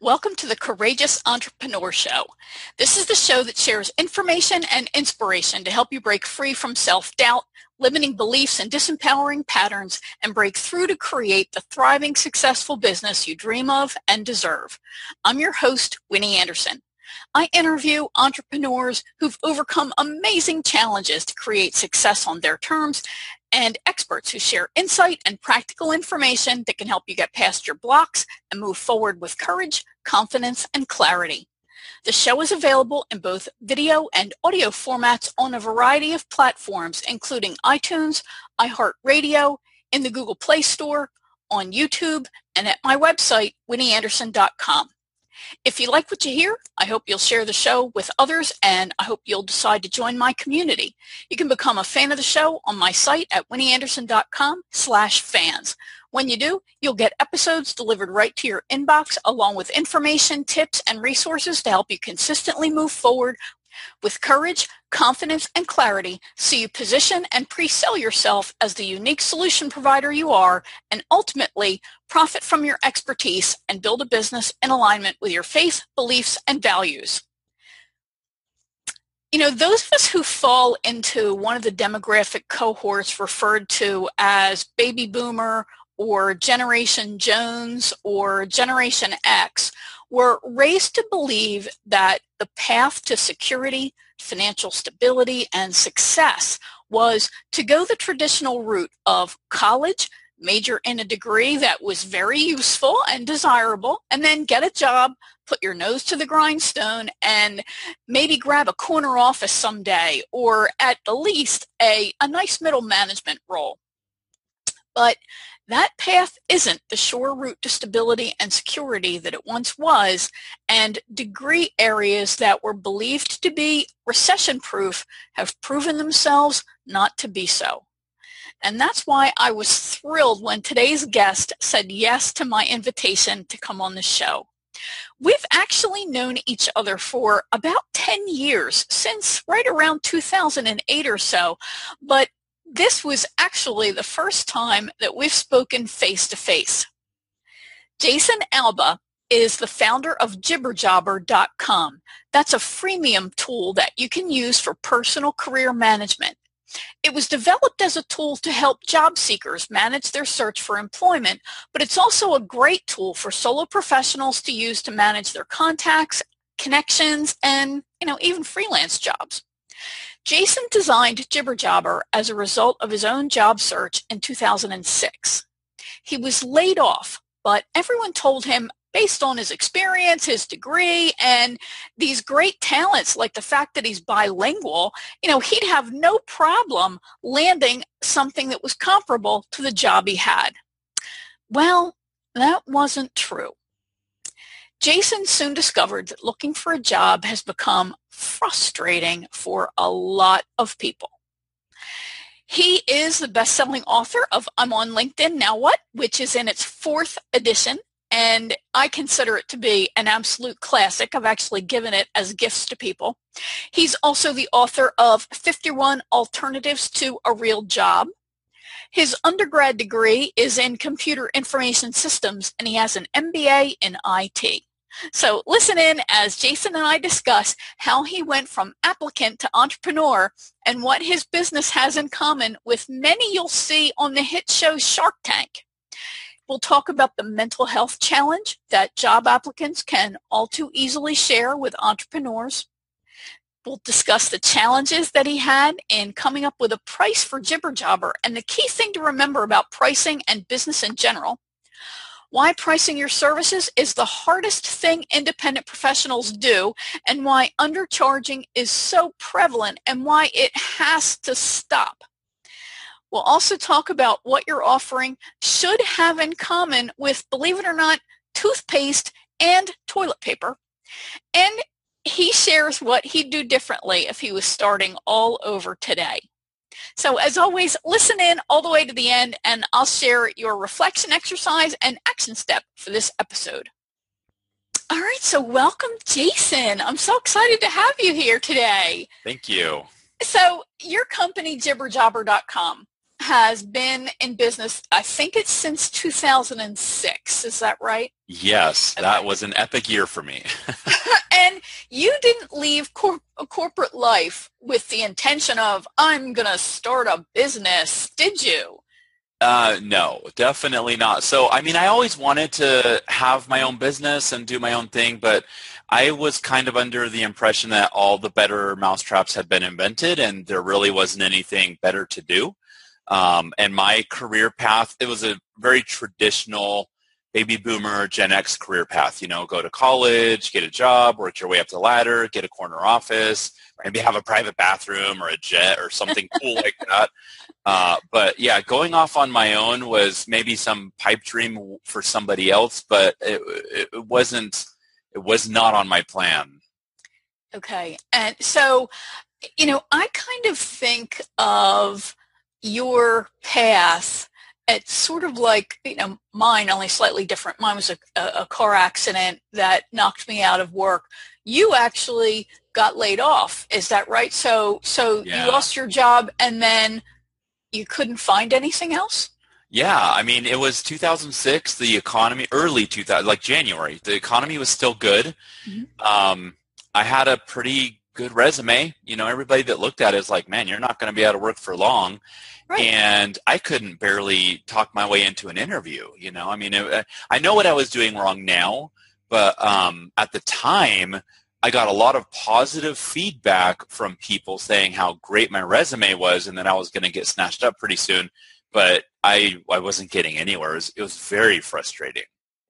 Welcome to the Courageous Entrepreneur Show. This is the show that shares information and inspiration to help you break free from self-doubt, limiting beliefs and disempowering patterns and break through to create the thriving, successful business you dream of and deserve. I'm your host, Winnie Anderson. I interview entrepreneurs who've overcome amazing challenges to create success on their terms and experts who share insight and practical information that can help you get past your blocks and move forward with courage, confidence, and clarity. The show is available in both video and audio formats on a variety of platforms, including iTunes, iHeartRadio, in the Google Play Store, on YouTube, and at my website, winnieanderson.com. If you like what you hear, I hope you'll share the show with others and I hope you'll decide to join my community. You can become a fan of the show on my site at winnieanderson.com slash fans. When you do, you'll get episodes delivered right to your inbox along with information, tips, and resources to help you consistently move forward with courage, confidence, and clarity so you position and pre-sell yourself as the unique solution provider you are and ultimately profit from your expertise and build a business in alignment with your faith, beliefs, and values. You know, those of us who fall into one of the demographic cohorts referred to as baby boomer or Generation Jones or Generation X were raised to believe that the path to security, financial stability, and success was to go the traditional route of college, major in a degree that was very useful and desirable, and then get a job, put your nose to the grindstone, and maybe grab a corner office someday, or at the least a, a nice middle management role. But that path isn't the sure route to stability and security that it once was, and degree areas that were believed to be recession-proof have proven themselves not to be so. And that's why I was thrilled when today's guest said yes to my invitation to come on the show. We've actually known each other for about 10 years, since right around 2008 or so, but this was actually the first time that we've spoken face to face. Jason Alba is the founder of jibberjobber.com. That's a freemium tool that you can use for personal career management. It was developed as a tool to help job seekers manage their search for employment, but it's also a great tool for solo professionals to use to manage their contacts, connections, and you know even freelance jobs. Jason designed Jibberjobber as a result of his own job search in 2006. He was laid off, but everyone told him based on his experience, his degree, and these great talents like the fact that he's bilingual, you know, he'd have no problem landing something that was comparable to the job he had. Well, that wasn't true. Jason soon discovered that looking for a job has become frustrating for a lot of people. He is the best-selling author of I'm on LinkedIn Now What, which is in its fourth edition, and I consider it to be an absolute classic. I've actually given it as gifts to people. He's also the author of 51 Alternatives to a Real Job. His undergrad degree is in computer information systems, and he has an MBA in IT. So listen in as Jason and I discuss how he went from applicant to entrepreneur and what his business has in common with many you'll see on the hit show Shark Tank. We'll talk about the mental health challenge that job applicants can all too easily share with entrepreneurs. We'll discuss the challenges that he had in coming up with a price for Jibberjobber and the key thing to remember about pricing and business in general why pricing your services is the hardest thing independent professionals do and why undercharging is so prevalent and why it has to stop. We'll also talk about what your offering should have in common with, believe it or not, toothpaste and toilet paper. And he shares what he'd do differently if he was starting all over today. So as always, listen in all the way to the end and I'll share your reflection exercise and action step for this episode. All right, so welcome, Jason. I'm so excited to have you here today. Thank you. So your company, jibberjobber.com, has been in business, I think it's since 2006. Is that right? Yes, okay. that was an epic year for me. and you didn't leave cor- corporate life with the intention of, I'm going to start a business, did you? Uh, no, definitely not. So, I mean, I always wanted to have my own business and do my own thing, but I was kind of under the impression that all the better mousetraps had been invented and there really wasn't anything better to do. Um, and my career path, it was a very traditional baby boomer Gen X career path. You know, go to college, get a job, work your way up the ladder, get a corner office, maybe have a private bathroom or a jet or something cool like that. Uh, but yeah, going off on my own was maybe some pipe dream for somebody else, but it, it wasn't. It was not on my plan. Okay, and so you know, I kind of think of your path it's sort of like you know mine only slightly different. Mine was a, a, car accident that knocked me out of work. You actually got laid off. Is that right? So so yeah. you lost your job and then you couldn't find anything else? Yeah i mean it was 2006 the economy early 2000 like january the economy was still good. Mm-hmm. um, i had a pretty good resume you know everybody that looked at it is like man you're not going to be out of work for long Right. And I couldn't barely talk my way into an interview. You know, I mean, it, I know what I was doing wrong now, but um, at the time, I got a lot of positive feedback from people saying how great my resume was, and that I was going to get snatched up pretty soon. But I I wasn't getting anywhere. It was, it was very frustrating.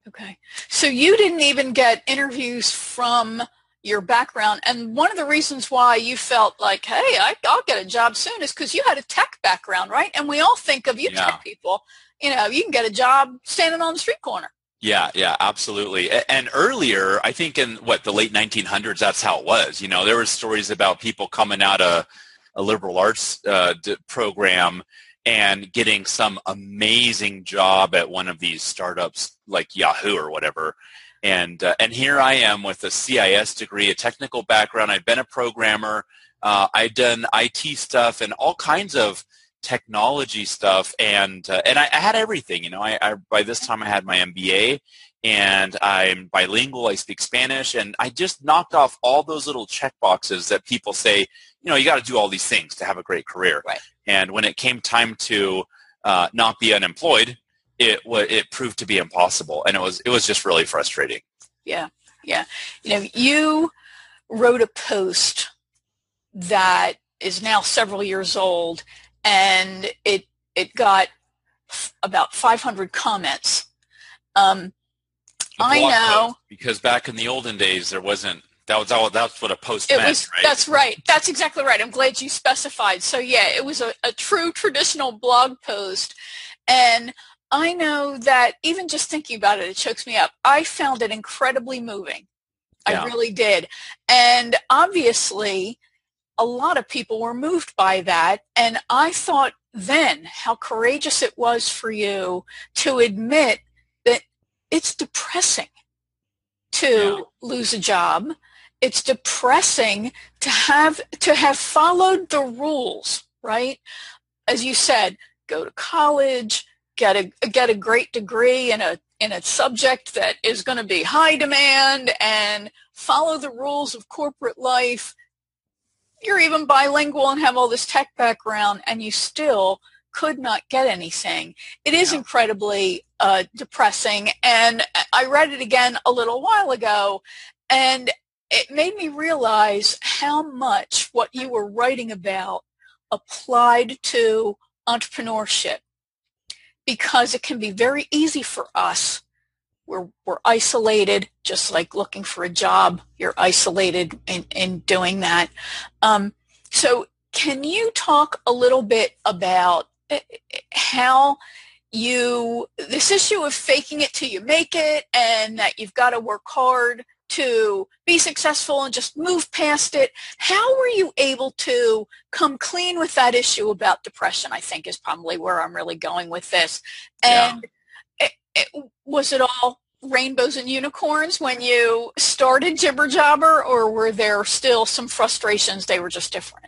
Okay, so you didn't even get interviews from your background. And one of the reasons why you felt like, hey, I, will get a job soon is because you had a tech background, right? And we all think of you yeah. tech people, you know, you can get a job standing on the street corner. Yeah, yeah, absolutely. And earlier, I think in what the late 1900s, that's how it was. You know, there were stories about people coming out of a liberal arts uh, program and getting some amazing job at one of these startups like Yahoo or whatever and uh, and here I am with a CIS degree, a technical background. I've been a programmer. Uh, I've done IT stuff and all kinds of technology stuff, and uh, and I, I, had everything. You know, I, I, by this time I had my MBA, and I'm bilingual. I speak Spanish, and I just knocked off all those little check boxes that people say. You know, you got to do all these things to have a great career. Right. And when it came time to uh, not be unemployed, it it proved to be impossible, and it was it was just really frustrating. Yeah, yeah. You know, you wrote a post that is now several years old, and it it got f- about 500 comments. Um, I know because back in the olden days there wasn't that was all that's what a post it meant, was, right? That's right. That's exactly right. I'm glad you specified. So yeah, it was a, a true traditional blog post. And I know that even just thinking about it, it chokes me up. I found it incredibly moving. Yeah. I really did. And obviously, a lot of people were moved by that. And I thought then how courageous it was for you to admit that it's depressing to yeah. lose a job. It's depressing to have to have followed the rules, right? As you said, go to college, get a get a great degree in a in a subject that is going to be high demand and follow the rules of corporate life. You're even bilingual and have all this tech background and you still could not get anything. It is yeah. incredibly uh, depressing and i read it again a little while ago and it made me realize how much what you were writing about applied to entrepreneurship because it can be very easy for us. We're, we're isolated, just like looking for a job. You're isolated in, in doing that. Um, so can you talk a little bit about eh, how you, this issue of faking it till you make it and that you've got to work hard to be successful and just move past it. How were you able to come clean with that issue about depression? I think is probably where I'm really going with this. And yeah. it, it, was it all rainbows and unicorns when you started Jibber Jobber, or were there still some frustrations? They were just different.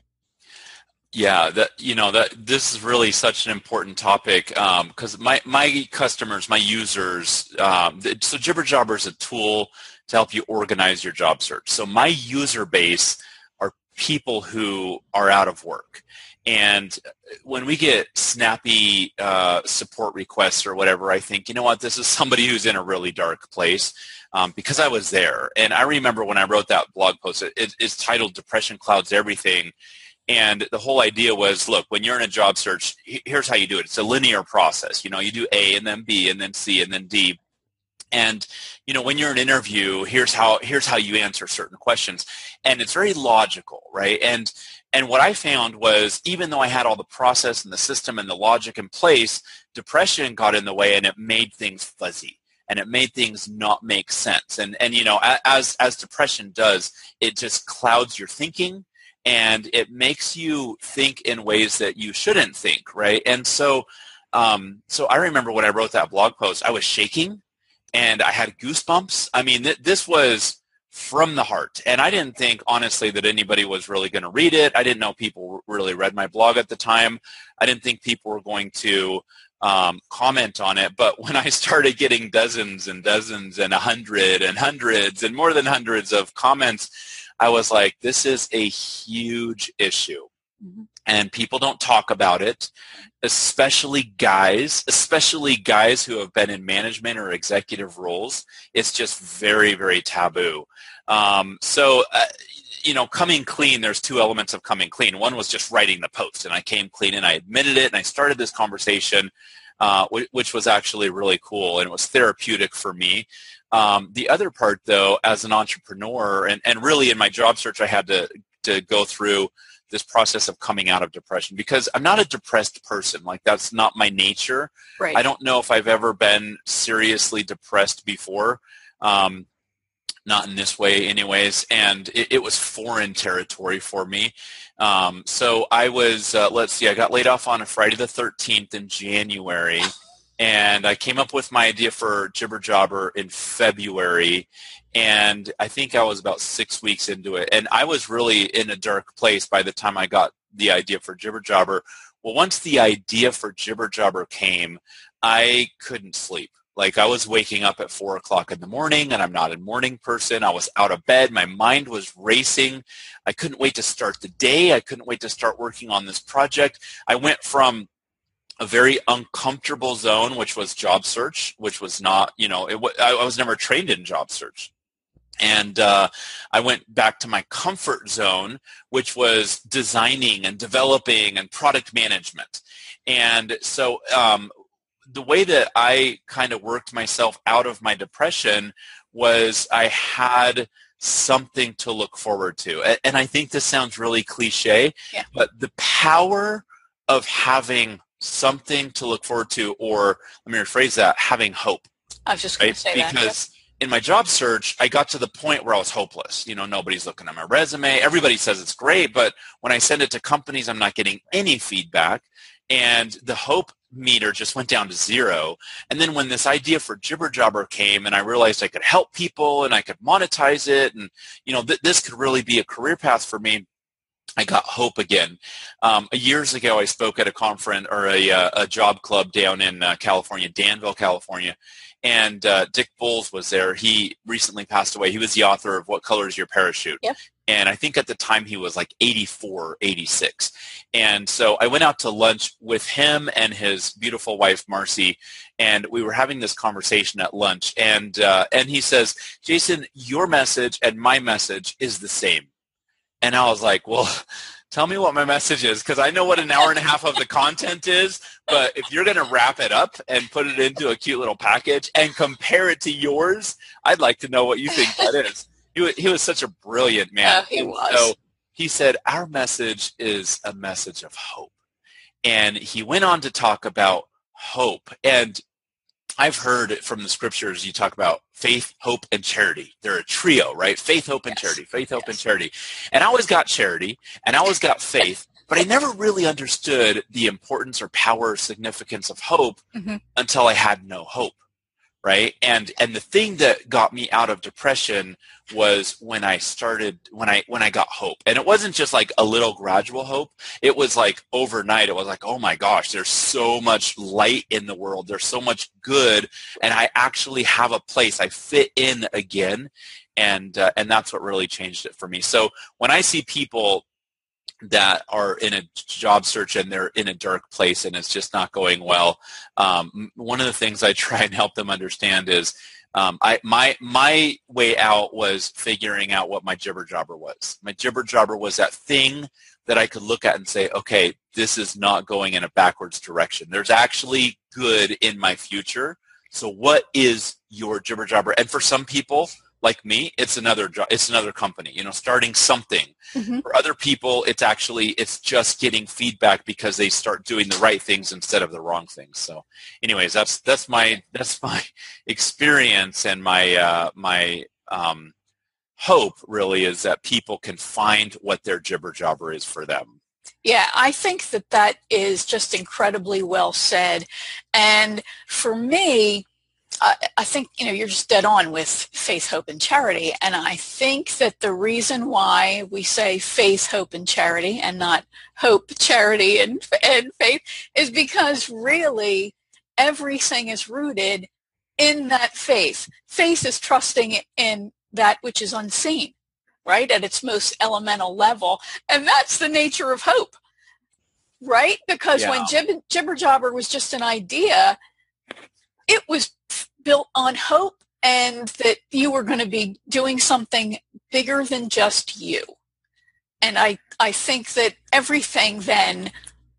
Yeah, that you know that this is really such an important topic because um, my my customers, my users, um, so Jibber Jobber is a tool to help you organize your job search. So my user base are people who are out of work, and when we get snappy uh, support requests or whatever, I think you know what, this is somebody who's in a really dark place. Um, because I was there, and I remember when I wrote that blog post. It, it's titled "Depression Clouds Everything." And the whole idea was, look, when you're in a job search, here's how you do it. It's a linear process. You know, you do A and then B and then C and then D. And you know, when you're in an interview, here's how here's how you answer certain questions, and it's very logical, right? And and what I found was, even though I had all the process and the system and the logic in place, depression got in the way, and it made things fuzzy and it made things not make sense. And and you know, as as depression does, it just clouds your thinking and it makes you think in ways that you shouldn't think, right? And so, um, so I remember when I wrote that blog post, I was shaking and I had goosebumps. I mean, th- this was from the heart, and I didn't think honestly that anybody was really going to read it. I didn't know people really read my blog at the time. I didn't think people were going to um, comment on it. But when I started getting dozens and dozens and a hundred and hundreds and more than hundreds of comments I was like, this is a huge issue. Mm-hmm. And people don't talk about it, especially guys, especially guys who have been in management or executive roles. It's just very, very taboo. Um, so, uh, you know, coming clean, there's two elements of coming clean. One was just writing the post, and I came clean and I admitted it, and I started this conversation, uh, which was actually really cool, and it was therapeutic for me. Um, the other part, though, as an entrepreneur, and, and really in my job search, I had to, to go through this process of coming out of depression because I'm not a depressed person. Like that's not my nature. Right. I don't know if I've ever been seriously depressed before. Um, not in this way anyways and it, it was foreign territory for me um, so i was uh, let's see i got laid off on a friday the 13th in january and I came up with my idea for Jibber Jobber in February, and I think I was about six weeks into it, and I was really in a dark place by the time I got the idea for Jibber Jobber. Well, once the idea for Jibber Jobber came, I couldn't sleep. Like I was waking up at four o'clock in the morning, and I'm not a morning person. I was out of bed. My mind was racing. I couldn't wait to start the day. I couldn't wait to start working on this project. I went from a very uncomfortable zone, which was job search, which was not, you know, it, I, I was never trained in job search. And uh, I went back to my comfort zone, which was designing and developing and product management. And so um, the way that I kind of worked myself out of my depression was I had something to look forward to. And I think this sounds really cliche, yeah. but the power of having something to look forward to, or let me rephrase that, having hope. I was just going right? to say because that. Because in my job search, I got to the point where I was hopeless. You know, nobody's looking at my resume. Everybody says it's great, but when I send it to companies, I'm not getting any feedback. And the hope meter just went down to zero. And then when this idea for Jibber Jobber came and I realized I could help people and I could monetize it and, you know, th- this could really be a career path for me, I got hope again. Um, years ago, I spoke at a conference or a, uh, a job club down in uh, California, Danville, California, and uh, Dick Bolles was there. He recently passed away. He was the author of What Color is Your Parachute? Yep. And I think at the time he was like 84, 86. And so I went out to lunch with him and his beautiful wife, Marcy, and we were having this conversation at lunch. And, uh, and he says, Jason, your message and my message is the same and I was like, well, tell me what my message is because I know what an hour and a half of the content is. But if you're going to wrap it up and put it into a cute little package and compare it to yours, I'd like to know what you think that is. He was, he was such a brilliant man. Uh, he was. So he said, our message is a message of hope. And he went on to talk about hope. And I've heard from the scriptures you talk about faith, hope, and charity. They're a trio, right? Faith, hope, and yes. charity. Faith, hope, yes. and charity. And I always got charity, and I always got faith, but I never really understood the importance or power or significance of hope mm-hmm. until I had no hope, right? And and the thing that got me out of depression was when I started when I when I got hope. And it wasn't just like a little gradual hope. It was like overnight it was like, "Oh my gosh, there's so much light in the world. There's so much good and I actually have a place. I fit in again." And uh, and that's what really changed it for me. So when I see people that are in a job search and they're in a dark place and it's just not going well. Um, one of the things I try and help them understand is um, I, my my way out was figuring out what my jibber jobber was. My jibber jobber was that thing that I could look at and say, okay, this is not going in a backwards direction. There's actually good in my future. So what is your jibber jobber? And for some people, like me, it's another job. It's another company. You know, starting something. Mm-hmm. For other people, it's actually it's just getting feedback because they start doing the right things instead of the wrong things. So, anyways, that's that's my that's my experience and my uh, my um, hope really is that people can find what their jibber jobber is for them. Yeah, I think that that is just incredibly well said. And for me, I, I think you know you're just dead on with faith, hope, and charity, and I think that the reason why we say faith, hope, and charity, and not hope, charity, and and faith, is because really everything is rooted in that faith. Faith is trusting in that which is unseen, right, at its most elemental level, and that's the nature of hope, right? Because yeah. when Jib- Jibber Jobber was just an idea, it was built on hope and that you were going to be doing something bigger than just you. And I, I think that everything then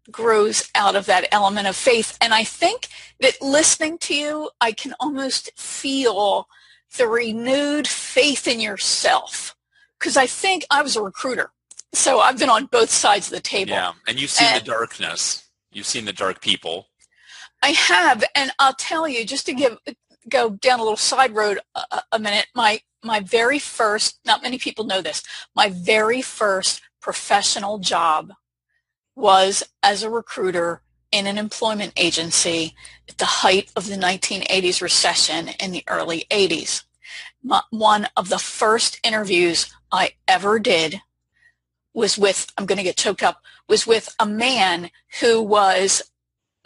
grows out of that element of faith. And I think that listening to you, I can almost feel the renewed faith in yourself. Because I think I was a recruiter. So I've been on both sides of the table. Yeah, and you've seen and, the darkness. You've seen the dark people. I have, and I'll tell you, just to give go down a little side road a, a minute. My my very first, not many people know this, my very first professional job was as a recruiter in an employment agency at the height of the 1980s recession in the early 80s. My, one of the first interviews I ever did was with, I'm going to get choked up, was with a man who was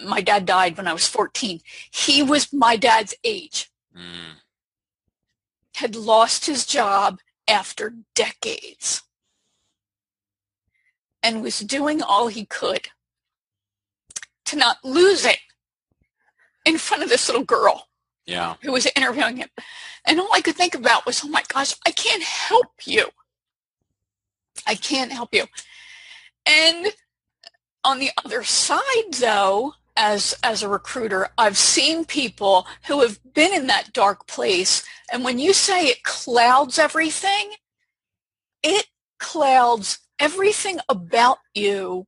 my dad died when I was 14. He was my dad's age. Mm. Had lost his job after decades and was doing all he could to not lose it in front of this little girl yeah. who was interviewing him. And all I could think about was, oh my gosh, I can't help you. I can't help you. And on the other side, though, as as a recruiter i've seen people who have been in that dark place and when you say it clouds everything it clouds everything about you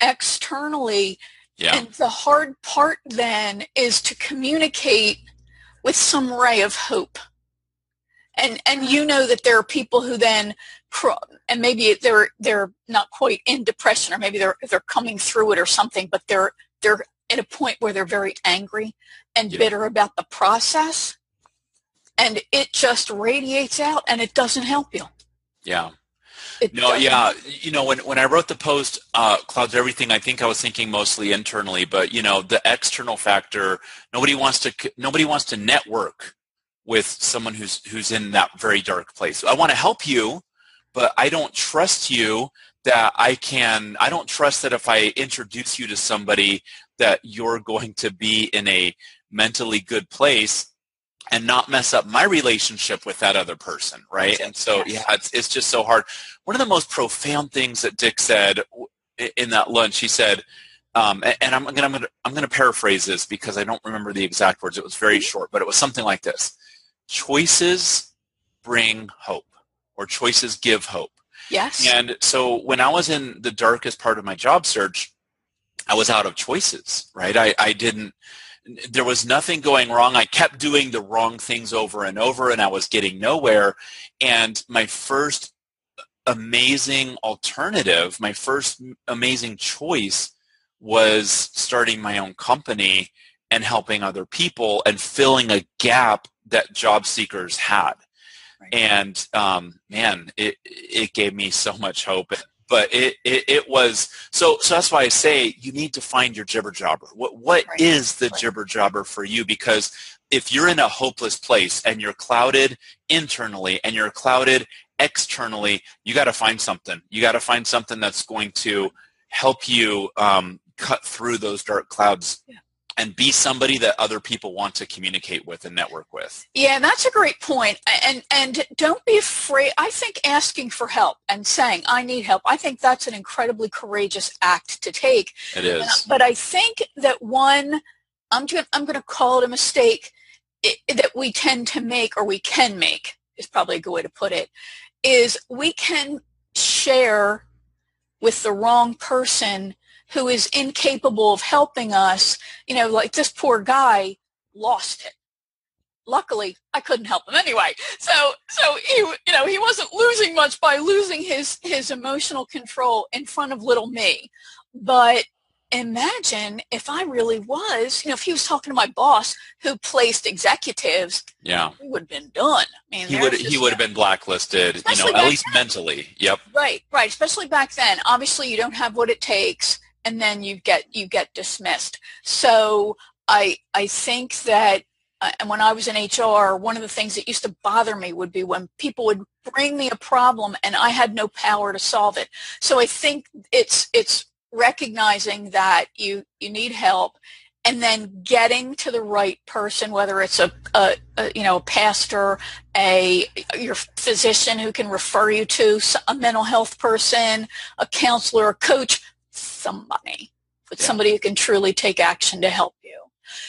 externally yeah. and the hard part then is to communicate with some ray of hope and and you know that there are people who then and maybe they're they're not quite in depression or maybe they're they're coming through it or something but they're they're at a point where they're very angry and yeah. bitter about the process and it just radiates out and it doesn't help you. Yeah. It no yeah you know when, when i wrote the post uh, clouds everything i think i was thinking mostly internally but you know the external factor nobody wants to nobody wants to network with someone who's who's in that very dark place. I want to help you but i don't trust you that I can, I don't trust that if I introduce you to somebody that you're going to be in a mentally good place and not mess up my relationship with that other person, right? And so, yeah, it's, it's just so hard. One of the most profound things that Dick said in that lunch, he said, um, and I'm going to I'm going to paraphrase this because I don't remember the exact words. It was very mm-hmm. short, but it was something like this: choices bring hope, or choices give hope. Yes. And so when I was in the darkest part of my job search, I was out of choices, right? I, I didn't, there was nothing going wrong. I kept doing the wrong things over and over and I was getting nowhere. And my first amazing alternative, my first amazing choice was starting my own company and helping other people and filling a gap that job seekers had. Right. And um, man, it it gave me so much hope. But it, it, it was so so that's why I say you need to find your jibber jobber. What what right. is the right. jibber jobber for you? Because if you're in a hopeless place and you're clouded internally and you're clouded externally, you got to find something. You got to find something that's going to help you um, cut through those dark clouds. Yeah and be somebody that other people want to communicate with and network with. Yeah, that's a great point. And and don't be afraid. I think asking for help and saying I need help. I think that's an incredibly courageous act to take. It is. Uh, but I think that one I'm going I'm going to call it a mistake that we tend to make or we can make is probably a good way to put it is we can share with the wrong person who is incapable of helping us, you know, like this poor guy lost it. Luckily, I couldn't help him anyway. So, so he, you know, he wasn't losing much by losing his his emotional control in front of little me. But imagine if I really was, you know, if he was talking to my boss who placed executives, yeah, he would have been done. I mean, he would he would have been blacklisted, you know, at least then. mentally. Yep. Right, right. Especially back then. Obviously, you don't have what it takes and then you get you get dismissed. So I I think that uh, and when I was in HR, one of the things that used to bother me would be when people would bring me a problem and I had no power to solve it. So I think it's it's recognizing that you you need help and then getting to the right person, whether it's a, a, a, you know a pastor, a your physician who can refer you to a mental health person, a counselor, a coach, somebody, with yeah. somebody who can truly take action to help you.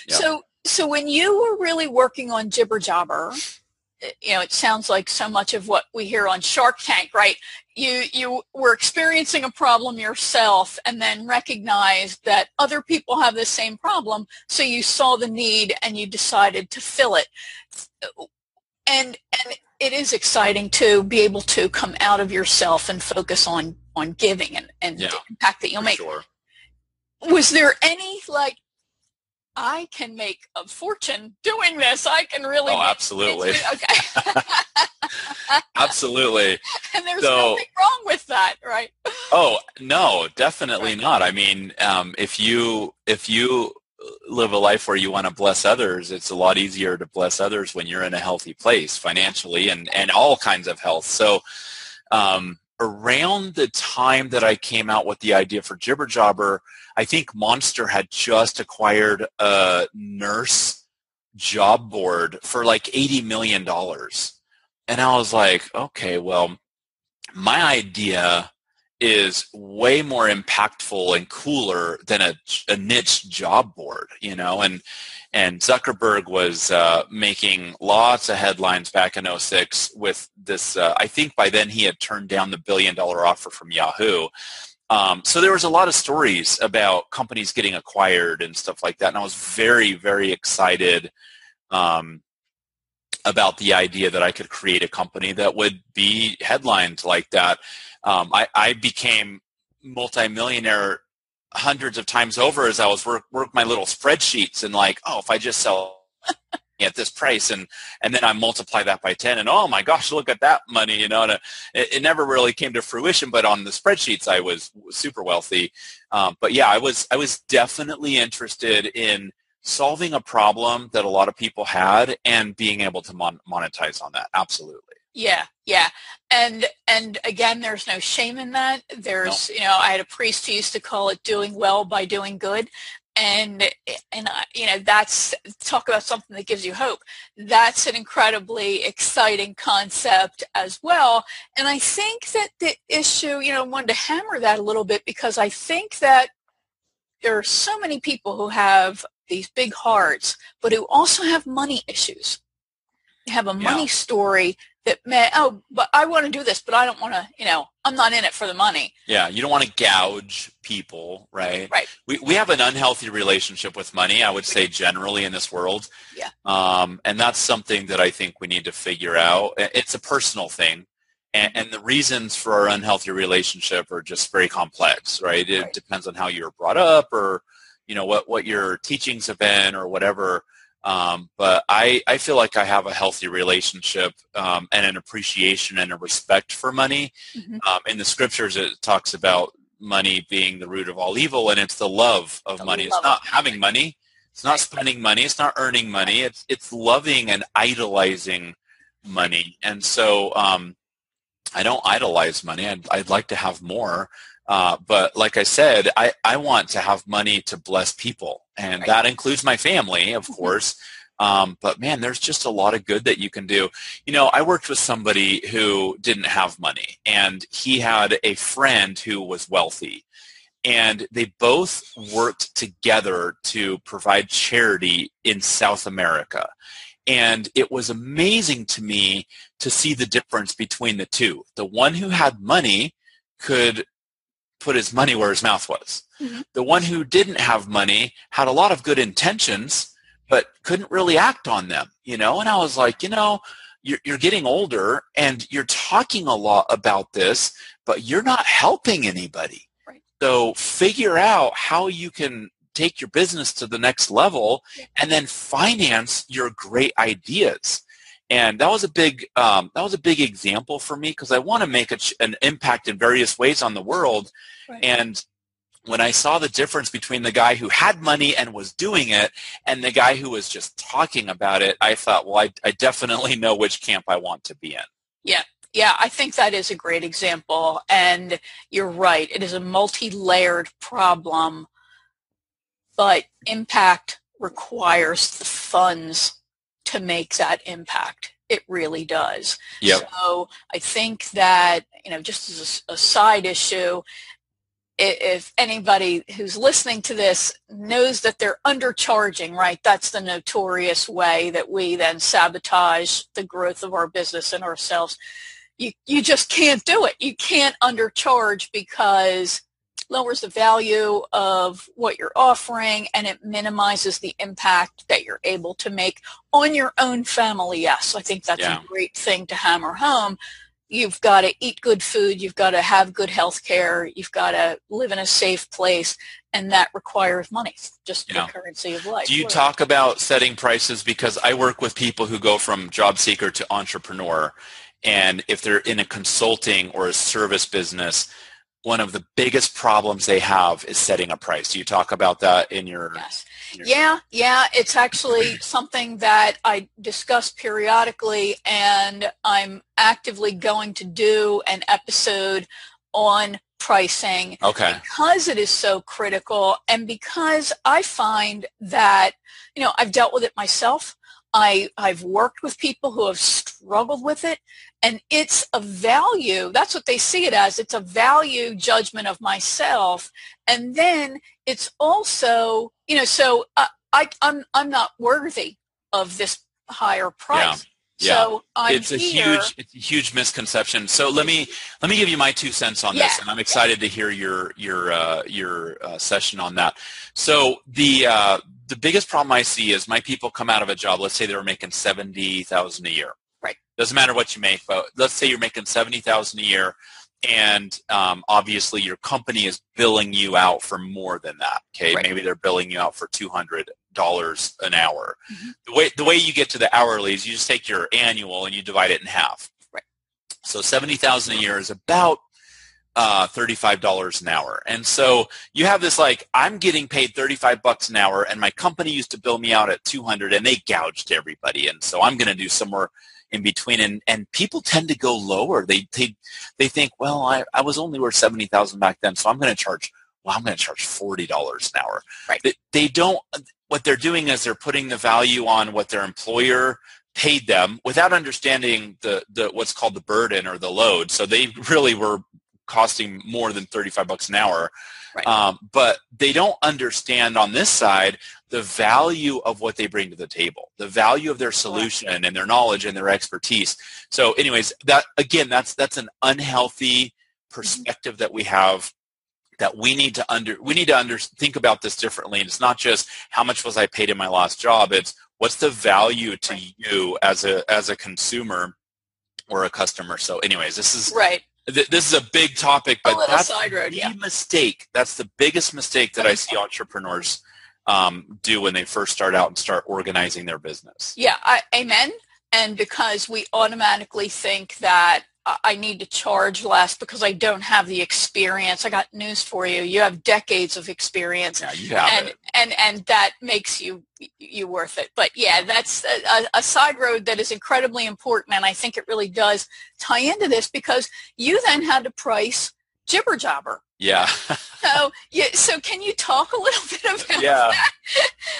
Yeah. So, so when you were really working on Jibber Jobber, eh, you know, it sounds like so much of what we hear on Shark Tank, right? You you were experiencing a problem yourself and then recognized that other people have the same problem, so you saw the need and you decided to fill it. And and it is exciting to be able to come out of yourself and focus on on giving and, and yeah, the impact that you'll make. Sure. Was there any like I can make a fortune doing this. I can really. Oh, absolutely. Okay. absolutely. And there's so, nothing wrong with that, right? oh no, definitely right. not. I mean, um, if you if you live a life where you want to bless others, it's a lot easier to bless others when you're in a healthy place financially and and all kinds of health. So. Um, around the time that I came out with the idea for Jibber Jobber, I think Monster had just acquired a nurse job board for like $80 million. And I was like, okay, well, my idea is way more impactful and cooler than a, a niche job board, you know, and and Zuckerberg was uh, making lots of headlines back in 06 with this. Uh, I think by then he had turned down the billion dollar offer from Yahoo. Um, so there was a lot of stories about companies getting acquired and stuff like that. And I was very, very excited um, about the idea that I could create a company that would be headlined like that. Um, I, I became multimillionaire hundreds of times over as I was work work my little spreadsheets and like, oh, if I just sell at this price and and then I multiply that by 10 and oh my gosh, look at that money, you know, and it, it never really came to fruition, but on the spreadsheets I was super wealthy. Um, but yeah, I was I was definitely interested in solving a problem that a lot of people had and being able to mon- monetize on that. Absolutely. Yeah, yeah. And and again there's no shame in that. There's no. you know, I had a priest who used to call it doing well by doing good. And and you know, that's talk about something that gives you hope. That's an incredibly exciting concept as well. And I think that the issue, you know, I wanted to hammer that a little bit because I think that there are so many people who have these big hearts, but who also have money issues. Have a money yeah. story that may oh but i want to do this but i don't want to you know i'm not in it for the money. Yeah you don't want to gouge people right? Right. We, we have an unhealthy relationship with money i would say generally in this world. Yeah. Um, and that's something that i think we need to figure out. It's a personal thing and, and the reasons for our unhealthy relationship are just very complex right? It right. depends on how you were brought up or you know what what your teachings have been or whatever. Um, but I, I feel like I have a healthy relationship um, and an appreciation and a respect for money. Mm-hmm. Um, in the scriptures, it talks about money being the root of all evil, and it's the love of the money. Love it's not having money. It's not spending money. It's not earning money. It's it's loving and idolizing money. And so um, I don't idolize money. I'd, I'd like to have more. Uh, but like I said, I, I want to have money to bless people. And right. that includes my family, of mm-hmm. course. Um, but man, there's just a lot of good that you can do. You know, I worked with somebody who didn't have money, and he had a friend who was wealthy. And they both worked together to provide charity in South America. And it was amazing to me to see the difference between the two. The one who had money could put his money where his mouth was. Mm-hmm. The one who didn't have money had a lot of good intentions, but couldn't really act on them, you know? And I was like, you know, you're, you're getting older and you're talking a lot about this, but you're not helping anybody. Right. So figure out how you can take your business to the next level and then finance your great ideas and that was a big um, that was a big example for me because I want to make a, an impact in various ways on the world right. and when I saw the difference between the guy who had money and was doing it and the guy who was just talking about it, I thought, well, I, I definitely know which camp I want to be in. Yeah, yeah, I think that is a great example. And you're right. It is a multi-layered problem but impact requires the funds to make that impact. It really does. Yep. So I think that, you know, just as a, a side issue, if anybody who's listening to this knows that they're undercharging, right, that's the notorious way that we then sabotage the growth of our business and ourselves. You, you just can't do it. You can't undercharge because lowers the value of what you're offering and it minimizes the impact that you're able to make on your own family. Yes, I think that's yeah. a great thing to hammer home. You've got to eat good food. You've got to have good health care. You've got to live in a safe place. And that requires money, just yeah. the currency of life. Do you talk about setting prices? Because I work with people who go from job seeker to entrepreneur. And if they're in a consulting or a service business, one of the biggest problems they have is setting a price. Do you talk about that in your? Yes. your yeah, yeah. It's actually something that I discuss periodically, and I'm actively going to do an episode on pricing okay. because it is so critical and because I find that, you know, I've dealt with it myself. I, I've worked with people who have struggled with it and it's a value. That's what they see it as. It's a value judgment of myself. And then it's also, you know, so uh, I, I'm, I'm not worthy of this higher price. Yeah. So I'm it's a here. huge, it's a huge misconception. So let me let me give you my two cents on yeah. this, and I'm excited yeah. to hear your your uh, your uh, session on that. So the uh, the biggest problem I see is my people come out of a job. Let's say they were making seventy thousand a year. Right. Doesn't matter what you make, but let's say you're making seventy thousand a year, and um, obviously your company is billing you out for more than that. Okay, right. maybe they're billing you out for two hundred dollars an hour. Mm-hmm. The way the way you get to the hourly is you just take your annual and you divide it in half. Right. So seventy thousand a year is about uh, $35 an hour. And so you have this like, I'm getting paid 35 bucks an hour and my company used to bill me out at 200 and they gouged everybody. And so I'm going to do somewhere in between and, and people tend to go lower. They, they, they think, well, I, I was only worth 70,000 back then. So I'm going to charge, well, I'm going to charge $40 an hour. Right. They, they don't, what they're doing is they're putting the value on what their employer paid them without understanding the, the what's called the burden or the load. So they really were costing more than 35 bucks an hour. Right. Um, but they don't understand on this side the value of what they bring to the table, the value of their solution and their knowledge and their expertise. So anyways, that again, that's, that's an unhealthy mm-hmm. perspective that we have that we need to under we need to under think about this differently and it's not just how much was i paid in my last job it's what's the value to you as a as a consumer or a customer. So anyways, this is right. Th- this is a big topic, but that's side road, the yeah. mistake. That's the biggest mistake that I see entrepreneurs um, do when they first start out and start organizing their business. Yeah, I, amen. And because we automatically think that I need to charge less because I don't have the experience. I got news for you. You have decades of experience. Yeah, and, it. and and that makes you you worth it. But yeah, that's a, a side road that is incredibly important, and I think it really does tie into this because you then had to price jibber jobber. Yeah. so yeah, so can you talk a little bit about Yeah. that?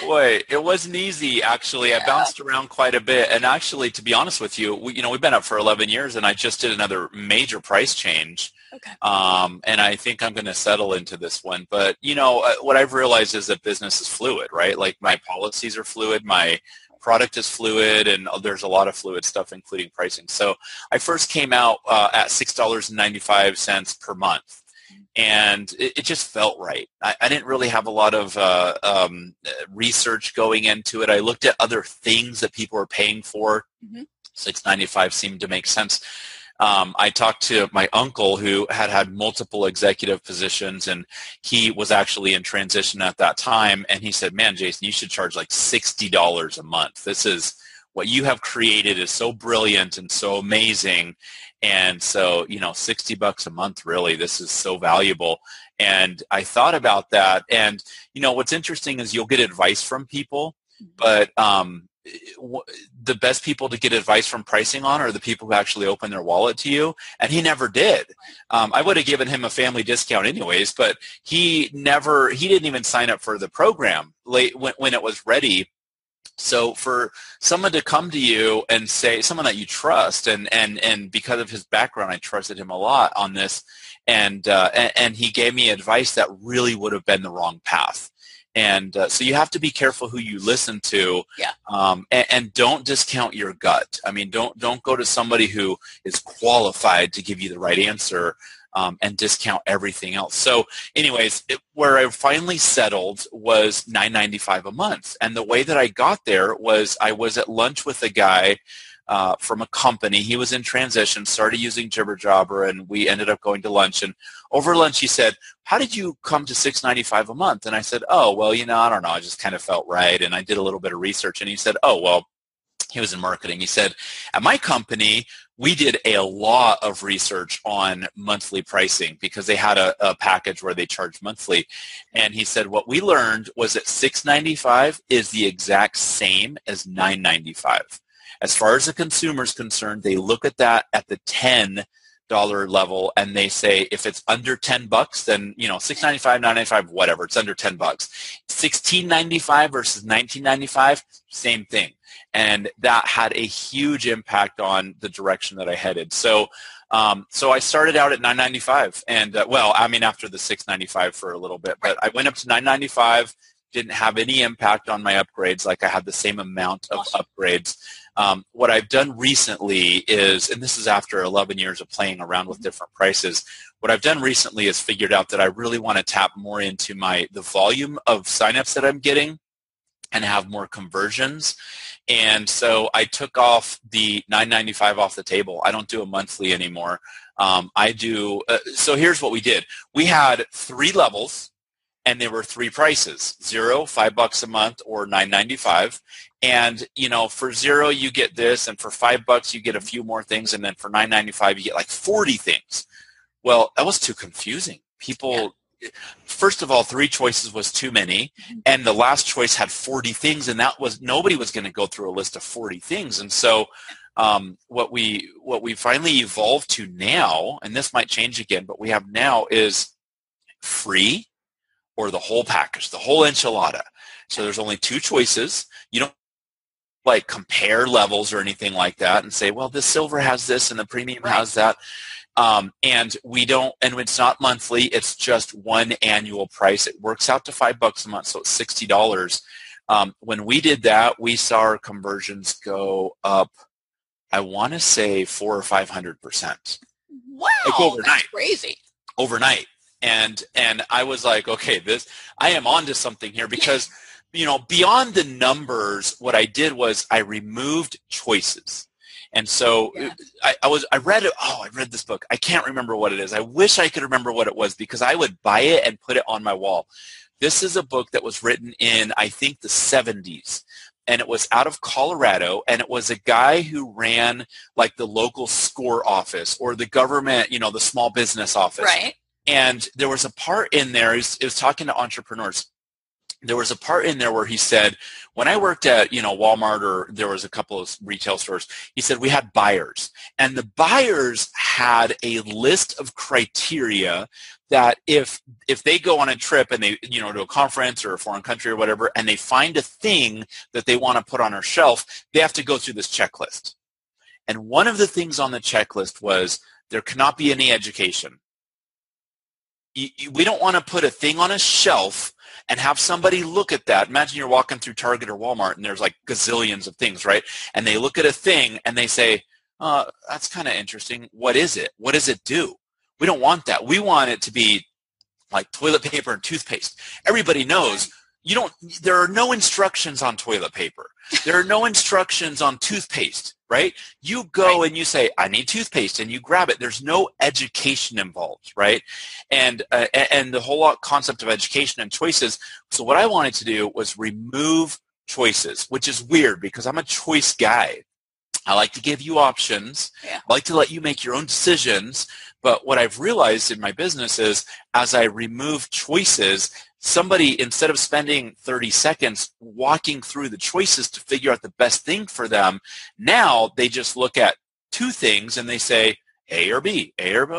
Boy, it wasn't easy actually. Yeah. I bounced around quite a bit, and actually, to be honest with you, we, you know, we've been up for 11 years, and I just did another major price change. Okay. Um, and I think I'm going to settle into this one. But you know, uh, what I've realized is that business is fluid, right? Like my policies are fluid, my product is fluid, and uh, there's a lot of fluid stuff, including pricing. So I first came out uh, at six dollars and ninety five cents per month, and it, it just felt right. I, I didn't really have a lot of uh, um, research going into it. I looked at other things that people were paying for. Mhm. Six ninety five seemed to make sense. Um, I talked to my uncle who had had multiple executive positions and he was actually in transition at that time. And he said, man, Jason, you should charge like $60 a month. This is what you have created is so brilliant and so amazing. And so, you know, 60 bucks a month, really, this is so valuable. And I thought about that. And, you know, what's interesting is you'll get advice from people, but um, the best people to get advice from pricing on are the people who actually open their wallet to you and he never did um, i would have given him a family discount anyways but he never he didn't even sign up for the program late when, when it was ready so for someone to come to you and say someone that you trust and and and because of his background i trusted him a lot on this and uh, and, and he gave me advice that really would have been the wrong path and uh, so you have to be careful who you listen to Yeah. um, and, and don't discount your gut i mean don't don't go to somebody who is qualified to give you the right answer um, and discount everything else so anyways it, where i finally settled was 995 a month and the way that i got there was i was at lunch with a guy uh, from a company. He was in transition, started using Jibber Jobber, and we ended up going to lunch. And over lunch, he said, "How did you come to six ninety five a month?" And I said, "Oh, well, you know, I don't know. I just kind of felt right." And I did a little bit of research, and he said, "Oh, well." He was in marketing. He said, "At my company, we did a lot of research on monthly pricing because they had a, a package where they charged monthly." And he said, "What we learned was that six ninety five is the exact same as 995. as far as the consumer is concerned, they look at that at the ten dollar level and they say if it's under 10 bucks then you know 695 995 whatever it's under 10 bucks 1695 versus 1995 same thing and that had a huge impact on the direction that i headed so um, so i started out at 995 and uh, well i mean after the 695 for a little bit but i went up to 995 didn't have any impact on my upgrades like i had the same amount of Awesome. upgrades um, what I've done recently is, and this is after 11 years of playing around with different prices, what I've done recently is figured out that I really want to tap more into my the volume of signups that I'm getting and have more conversions. And so I took off the 995 off the table. I don't do a monthly anymore. Um, I do. Uh, so here's what we did. We had three levels and there were three prices zero five bucks a month or 995 and you know for zero you get this and for five bucks you get a few more things and then for 995 you get like 40 things well that was too confusing people first of all three choices was too many and the last choice had 40 things and that was nobody was going to go through a list of 40 things and so um, what we what we finally evolved to now and this might change again but we have now is free or the whole package, the whole enchilada. So there's only two choices. You don't like compare levels or anything like that and say, well, this silver has this and the premium Right. has that. Um, and we don't, and it's not monthly. It's just one annual price. It works out to five bucks a month, so it's sixty dollars. Um, when we did that, we saw our conversions go up. I want to say four or five hundred percent Wow, Like overnight. crazy. overnight and and i was like okay this i am onto something here because you know beyond the numbers what i did was i removed choices And so yeah. I, I, was I read it. Oh, I read this book. I can't remember what it is. I wish I could remember what it was because I would buy it and put it on my wall. This is a book that was written in I think the 70s and it was out of Colorado and it was a guy who ran like the local score office or the government, you know, the small business office. Right. And there was a part in there, it was talking to entrepreneurs there was a part in there where he said, when I worked at, you know, Walmart or there was a couple of retail stores, he said we had buyers and the buyers had a list of criteria that if, if they go on a trip and they, you know, to a conference or a foreign country or whatever, and they find a thing that they want to put on our shelf, they have to go through this checklist. And one of the things on the checklist was there cannot be any education. We don't want to put a thing on a shelf and have somebody look at that. Imagine you're walking through Target or Walmart and there's like gazillions of things, right? And they look at a thing and they say, uh, that's kind of interesting. What is it? What does it do? We don't want that. We want it to be like toilet paper and toothpaste. Everybody knows you don't there are no instructions on toilet paper there are no instructions on toothpaste right you go right. and you say i need toothpaste and you grab it there's no education involved right and uh, and the whole concept of education and choices so what i wanted to do was remove choices which is weird because i'm a choice guy I like to give you options. Yeah. I like to let you make your own decisions. But what I've realized in my business is as I remove choices, somebody instead of spending 30 seconds walking through the choices to figure out the best thing for them now they just look at two things and they say a or b. A or b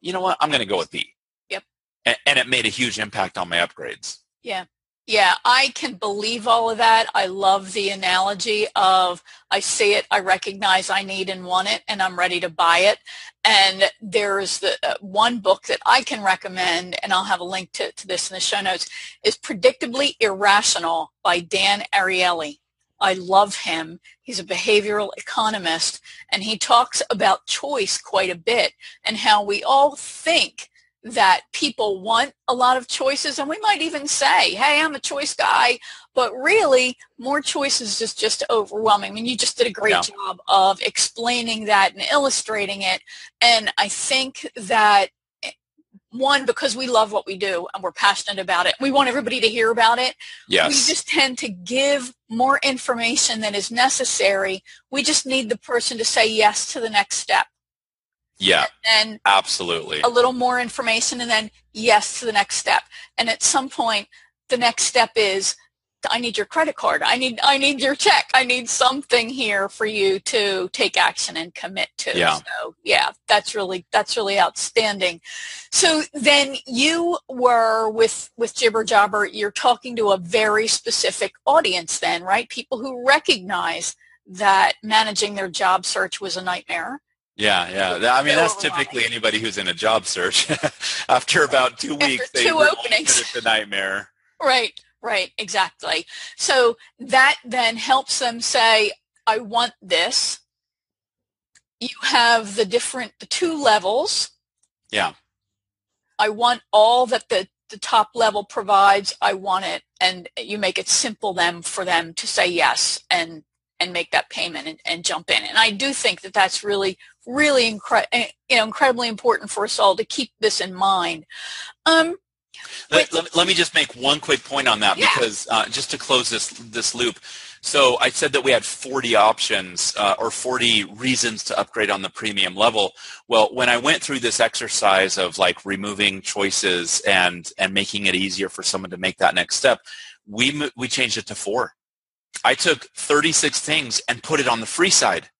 you know what? I'm going to go with b. Yep. And, and it made a huge impact on my upgrades. Yeah yeah, I can believe all of that. I love the analogy of I see it, I recognize I need and want it, and I'm ready to buy it. And there's the uh, one book that I can recommend, and I'll have a link to, to this in the show notes, is Predictably Irrational by Dan Ariely. I love him. He's a behavioral economist, and he talks about choice quite a bit and how we all think that people want a lot of choices. And we might even say hey i'm a choice guy. But really more choices is just overwhelming. I mean you just did a great yeah. job of explaining that and illustrating it. And i think that one because we love what we do and we're passionate about it we want everybody to hear about it. Yes. we just tend to give more information than is necessary. We just need the person to say yes to the next step yeah. And absolutely. A little more information and then yes to the next step. And at some point the next step is I need your credit card. I need I need your check. I need something here for you to take action and commit to. Yeah. So yeah, that's really that's really outstanding. So then you were with with Jibber Jobber, you're talking to a very specific audience then, right? People who recognize that managing their job search was a nightmare yeah, yeah. I mean, that's typically anybody who's in a job search. After about two weeks, After two they openings. it's a nightmare. Right, right, exactly. So that then helps them say, I want this. You have the different, the two levels. Yeah. I want all that the, the top level provides. I want it. And you make it simple then for them to say yes and and make that payment and, and jump in. And I do think that that's really really incre- eh, you know, incredibly important for us all to keep this in mind. Um, let, let, let, me just make one quick point on that yeah. because uh, just to close this this loop. So I said that we had 40 options uh, or 40 reasons to upgrade on the premium level. Well, when I went through this exercise of like removing choices and and making it easier for someone to make that next step, we we changed it to four. I took 36 things and put it on the free side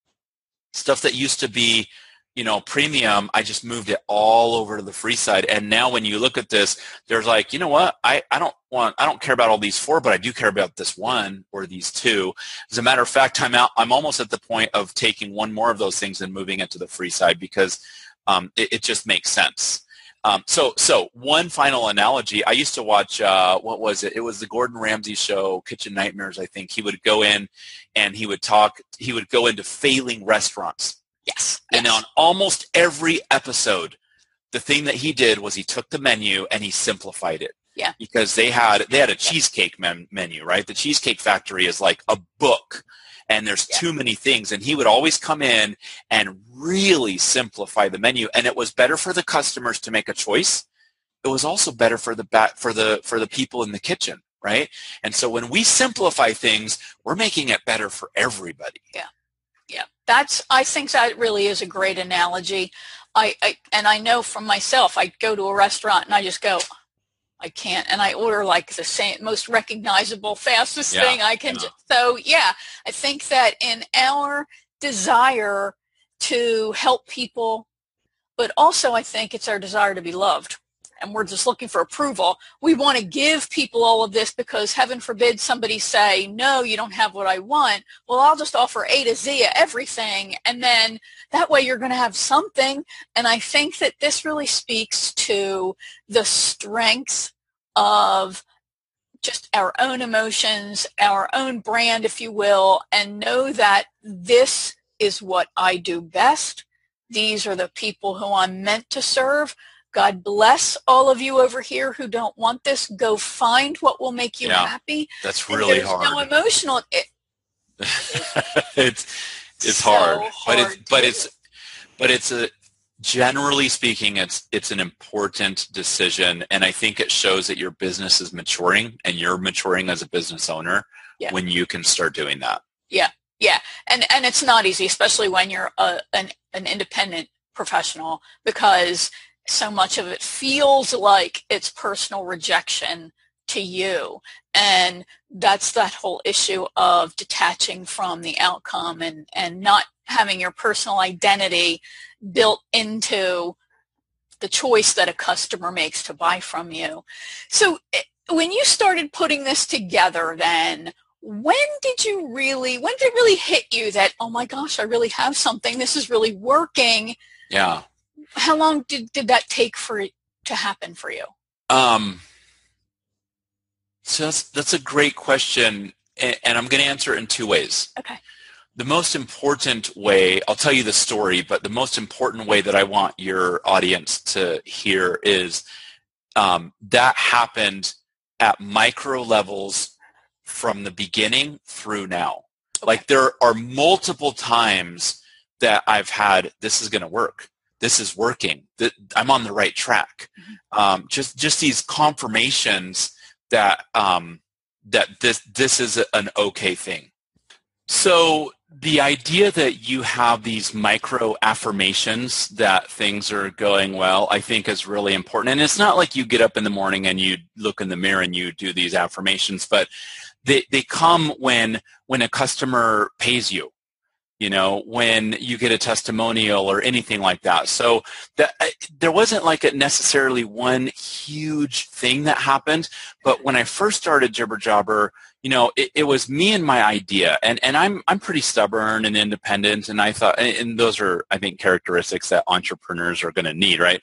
stuff that used to be you know premium i just moved it all over to the free side. And now when you look at this there's like you know what? I, I don't want i don't care about all these four but i do care about this one or these two. As a matter of fact i'm out i'm almost at the point of taking one more of those things and moving it to the free side because um, it, it, just makes sense um, so so one final analogy i used to watch uh, what was it? It was the gordon ramsay show kitchen nightmares i think. He would go in and he would talk he would go into failing restaurants. Yes. And yes. on almost every episode the thing that he did was he took the menu and he simplified it. Yeah. Because they had they had a cheesecake men- menu right? The cheesecake factory is like a book and there's yeah. too many things. And he would always come in and really simplify the menu. And it was better for the customers to make a choice. It was also better for the bat for the for the people in the kitchen right? And so when we simplify things we're making it better for everybody. Yeah. Yeah. That's i think that really is a great analogy. I, I and i know from myself i go to a restaurant and i just go I can't, and I order like the same, most recognizable, fastest yeah, thing I can. Yeah. So yeah, I think that in our desire to help people, but also I think it's our desire to be loved and we're just looking for approval. We want to give people all of this because heaven forbid somebody say, no, you don't have what I want. Well, I'll just offer A to Z everything. And then that way you're going to have something. And I think that this really speaks to the strength of just our own emotions, our own brand, if you will, and know that this is what I do best. These are the people who I'm meant to serve. God bless all of you over here who don't want this. Go find what will make you yeah, happy. That's really hard. No emotional. It, it's it's so hard, hard, but it's but it's but it's a generally speaking, it's it's an important decision, and I think it shows that your business is maturing and you're maturing as a business owner yeah. when you can start doing that. Yeah, yeah, and and it's not easy, especially when you're a, an an independent professional, because so much of it feels like it's personal rejection to you. And that's that whole issue of detaching from the outcome and, and not having your personal identity built into the choice that a customer makes to buy from you. So eh, when you started putting this together then, when did you really, when did it really hit you that, oh my gosh, I really have something, this is really working? Yeah how long did, did that take for it to happen for you? Um, so that's, that's a great question, and, and I'm going to answer it in two ways. Okay. The most important way, I'll tell you the story, but the most important way that I want your audience to hear is um, that happened at micro levels from the beginning through now. Like there are multiple times that I've had, this is going to work. This is working. That i'm on the right track. Mm-hmm. um, just just these confirmations that um, that this this is an okay thing. So the idea that you have these micro affirmations that things are going well i think is really important. And it's not like you get up in the morning and you look in the mirror and you do these affirmations but they, they come when when a customer pays you you know, when you get a testimonial or anything like that. So that, there wasn't like a necessarily one huge thing that happened, but when I first started Jibber Jobber, you know, it, it, was me and my idea, and, and I'm I'm pretty stubborn and independent, and I thought, and those are I think characteristics that entrepreneurs are going to need, right?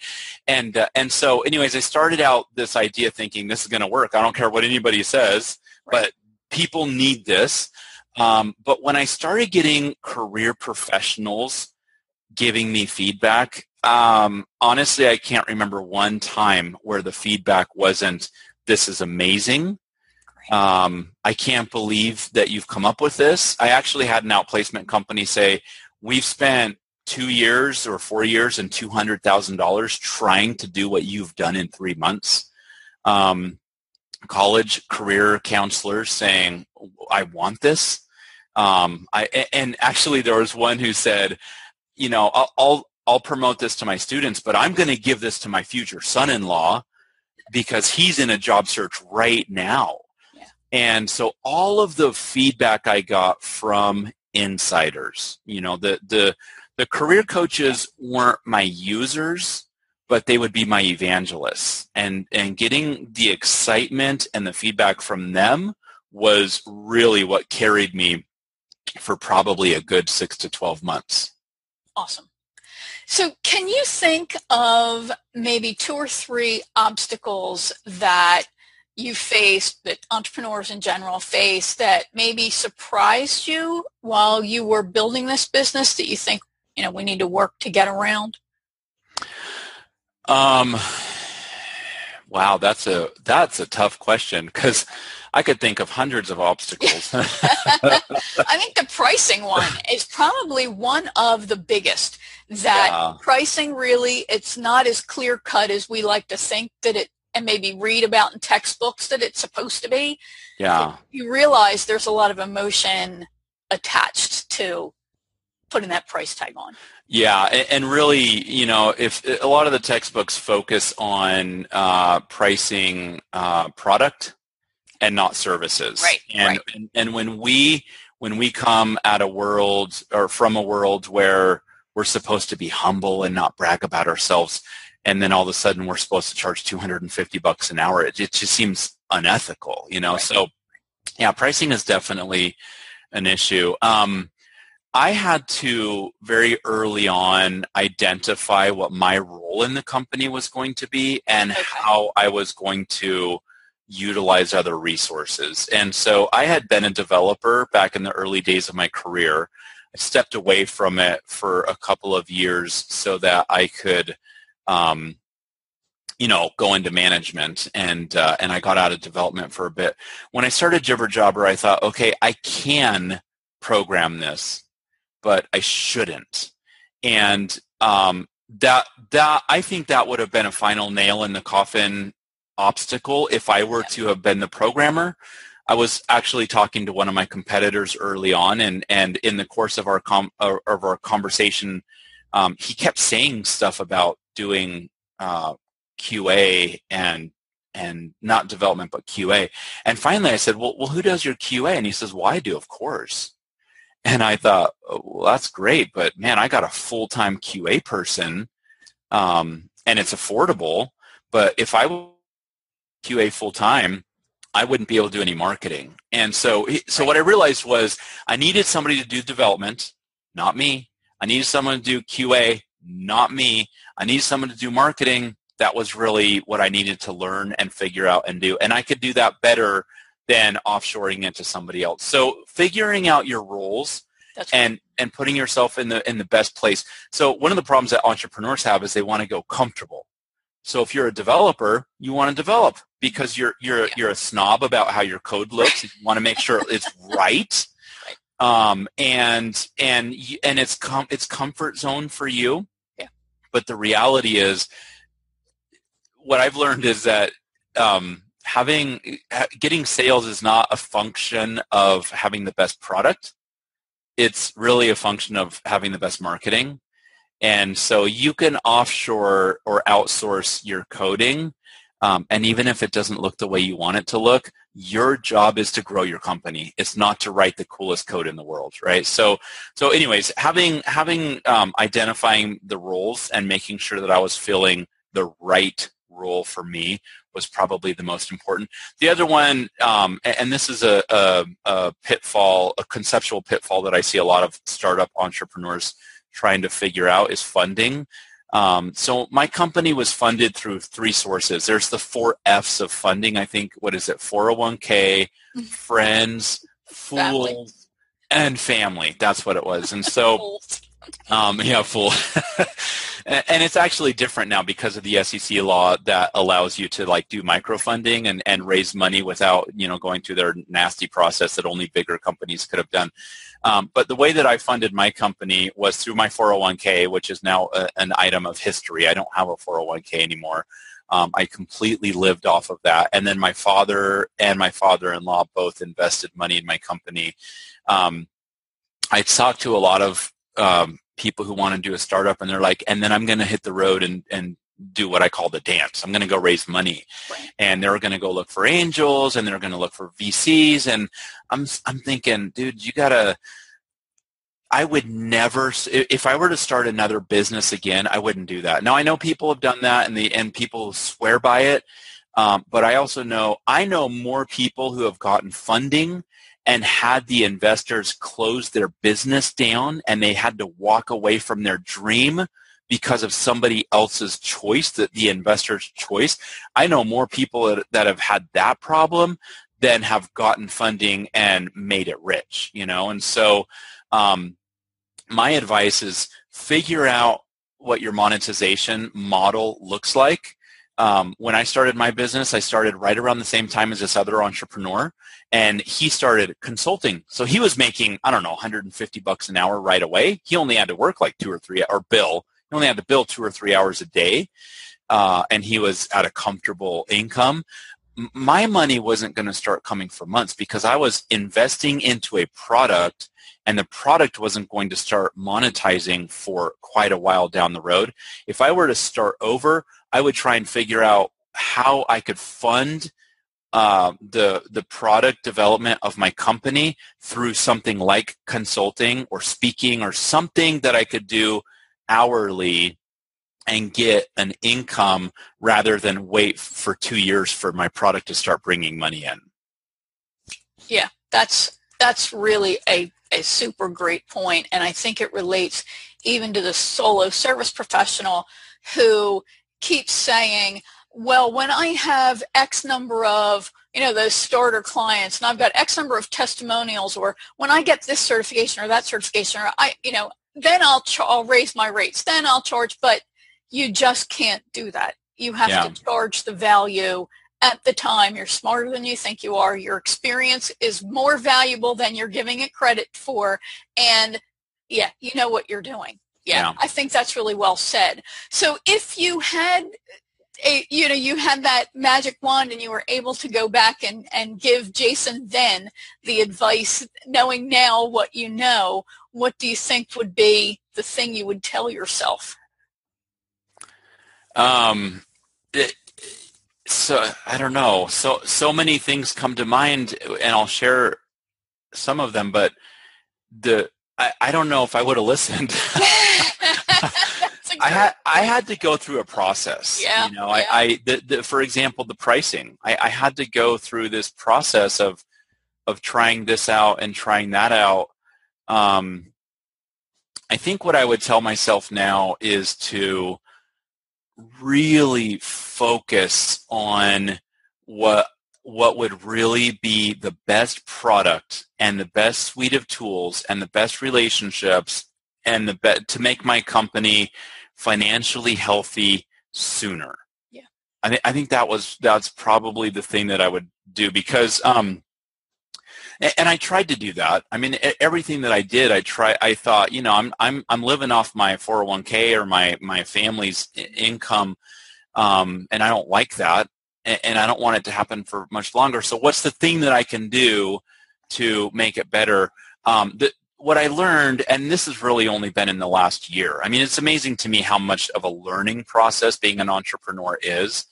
And uh, and so, anyways, I started out this idea thinking this is going to work. I don't care what anybody says, right. but people need this. Um, but when I started getting career professionals giving me feedback, um, honestly, I can't remember one time where the feedback wasn't, this is amazing. Um, I can't believe that you've come up with this. I actually had an outplacement company say, we've spent two years or four years and $200,000 trying to do what you've done in three months. Um, college career counselors saying, I want this. Um, I, and actually there was one who said, you know, I'll, I'll, I'll promote this to my students, but I'm going to give this to my future son-in-law because he's in a job search right now. Yeah. And so all of the feedback I got from insiders, you know, the, the, the career coaches weren't my users, but they would be my evangelists. And, and getting the excitement and the feedback from them was really what carried me for probably a good six to 12 months. Awesome. So can you think of maybe two or three obstacles that you faced, that entrepreneurs in general face, that maybe surprised you while you were building this business that you think, you know, we need to work to get around? Um, Wow, that's a that's a tough question because I could think of hundreds of obstacles. I think the pricing one is probably one of the biggest. That yeah. pricing really, it's not as clear cut as we like to think that it, and maybe read about in textbooks that it's supposed to be. Yeah. You realize there's a lot of emotion attached to putting that price tag on. Yeah, and really, you know, if a lot of the textbooks focus on uh, pricing uh, product and not services. Right. And, right. and and when we when we come at a world or from a world where we're supposed to be humble and not brag about ourselves, and then all of a sudden we're supposed to charge 250 bucks an hour, it, it just seems unethical, you know. Right. So, yeah, pricing is definitely an issue. Um, I had to very early on identify what my role in the company was going to be and okay. how I was going to utilize other resources. And so I had been a developer back in the early days of my career. I stepped away from it for a couple of years so that I could, um, you know, go into management and uh, and I got out of development for a bit. When I started Jibber Jobber, I thought, okay, I can program this, but I shouldn't. And um, that that I think that would have been a final nail in the coffin obstacle if I were to have been the programmer. I was actually talking to one of my competitors early on, and, and in the course of our com- of our conversation, um, he kept saying stuff about doing uh, QA and and not development but QA. And finally, I said, "Well, well, who does your QA?" And he says, "Well, I do, of course." And I thought, oh, "Well, that's great, but man, I got a full time QA person, um, and it's affordable. But if I QA full time, I wouldn't be able to do any marketing. And so, so what I realized was I needed somebody to do development, not me. I needed someone to do QA, not me. I needed someone to do marketing. That was really what I needed to learn and figure out and do. And I could do that better than offshoring it to somebody else. So figuring out your roles and right. and putting yourself in the in the best place. So one of the problems that entrepreneurs have is they want to go comfortable. So if you're a developer, you want to develop because you're you're yeah. you're a snob about how your code looks. you want to make sure it's right. Um, and and and it's com- it's comfort zone for you. Yeah. But the reality is, what I've learned is that um, having getting sales is not a function of having the best product. It's really a function of having the best marketing and so you can offshore or outsource your coding. Um, and even if it doesn't look the way you want it to look, your job is to grow your company. It's not to write the coolest code in the world, right? So, so anyways, having having um, identifying the roles and making sure that I was filling the right role for me was probably the most important. The other one, um, and this is a, a, a pitfall, a conceptual pitfall that I see a lot of startup entrepreneurs trying to figure out is funding. Um, so my company was funded through three sources. There's the four F's of funding. I think what is it? 401k, mm-hmm. friends, fools, and family. That's what it was. And so, um, yeah, fool. and it's actually different now because of the SEC law that allows you to like do microfunding and, and raise money without you know going through their nasty process that only bigger companies could have done. Um, but the way that I funded my company was through my 401k, which is now a, an item of history. I don't have a 401k anymore. Um, I completely lived off of that. And then my father and my father-in-law both invested money in my company. Um, I talked to a lot of um, people who want to do a startup and they're like, and then I'm going to hit the road and, and do what I call the dance. I'm going to go raise money. Right. And they're going to go look for angels and they're going to look for VCs. And I'm, I'm thinking, dude, you got to, I would never, if I were to start another business again, I wouldn't do that. Now I know people have done that and the, and people swear by it. Um, but I also know, I know more people who have gotten funding and had the investors close their business down and they had to walk away from their dream because of somebody else's choice, the, the investor's choice. I know more people that, have had that problem than have gotten funding and made it rich, you know? And so um, my advice is figure out what your monetization model looks like um, when I started my business, I started right around the same time as this other entrepreneur, and he started consulting. So he was making, I don't know, 150 bucks an hour right away. He only had to work like two or three, or bill. He only had to bill two or three hours a day, uh, and he was at a comfortable income. My money wasn't going to start coming for months because I was investing into a product and the product wasn't going to start monetizing for quite a while down the road. If I were to start over, I would try and figure out how I could fund uh, the the product development of my company through something like consulting or speaking or something that I could do hourly and get an income rather than wait for two years for my product to start bringing money in. Yeah, that's that's really a a super great point, and I think it relates even to the solo service professional who keeps saying, well, when I have X number of, you know, those starter clients and I've got X number of testimonials or when I get this certification or that certification or I, you know, then I'll, ch- I'll raise my rates, then I'll charge, but you just can't do that. You have yeah. to charge the value at the time. You're smarter than you think you are. Your experience is more valuable than you're giving it credit for. And yeah, you know what you're doing. Yeah, yeah. I think that's really well said. So if you had you know, you had that magic wand and you were able to go back and, and give Jason then the advice, knowing now what you know, what do you think would be the thing you would tell yourself? Um, it, so I don't know. So so many things come to mind, and I'll share some of them. But the I, I don't know if I would have listened. I had I had to go through a process. Yeah. You know, yeah. I, I the, the, for example, the pricing. I, I had to go through this process of of trying this out and trying that out. Um, I think what I would tell myself now is to really focus on what what would really be the best product and the best suite of tools and the best relationships and the be- to make my company financially healthy sooner. Yeah. I, th- I think that was that's probably the thing that I would do because um and I tried to do that. I mean, everything that I did, I try. I thought, you know, I'm I'm I'm living off my 401k or my my family's income, um, and I don't like that, and I don't want it to happen for much longer. So, what's the thing that I can do to make it better? Um, the, what I learned, and this has really only been in the last year. I mean, it's amazing to me how much of a learning process being an entrepreneur is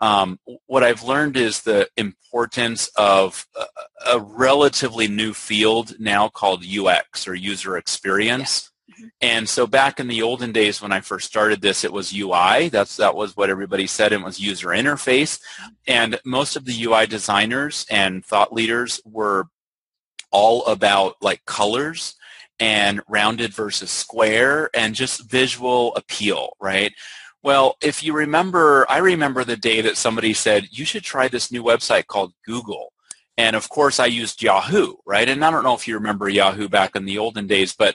um, what I've learned is the importance of a, a, relatively new field now called UX or user experience. Yeah. Mm-hmm. And so back in the olden days when I first started this, it was UI. That's that was what everybody said. It was user interface, and most of the UI designers and thought leaders were all about like colors and rounded versus square and just visual appeal, right? Well, if you remember, I remember the day that somebody said, you should try this new website called Google. And of course, I used Yahoo, right? And I don't know if you remember Yahoo back in the olden days, but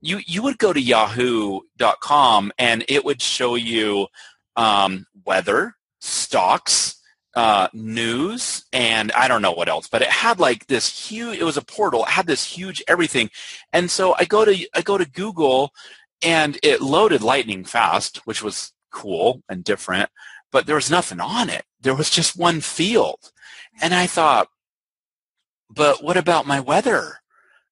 you, you would go to yahoo.com and it would show you um, weather, stocks, uh, news, and I don't know what else, but it had like this huge, it was a portal, it had this huge everything. And so I go to, I go to Google and it loaded lightning fast, which was cool and different, but there was nothing on it. There was just one field. And I thought, but what about my weather?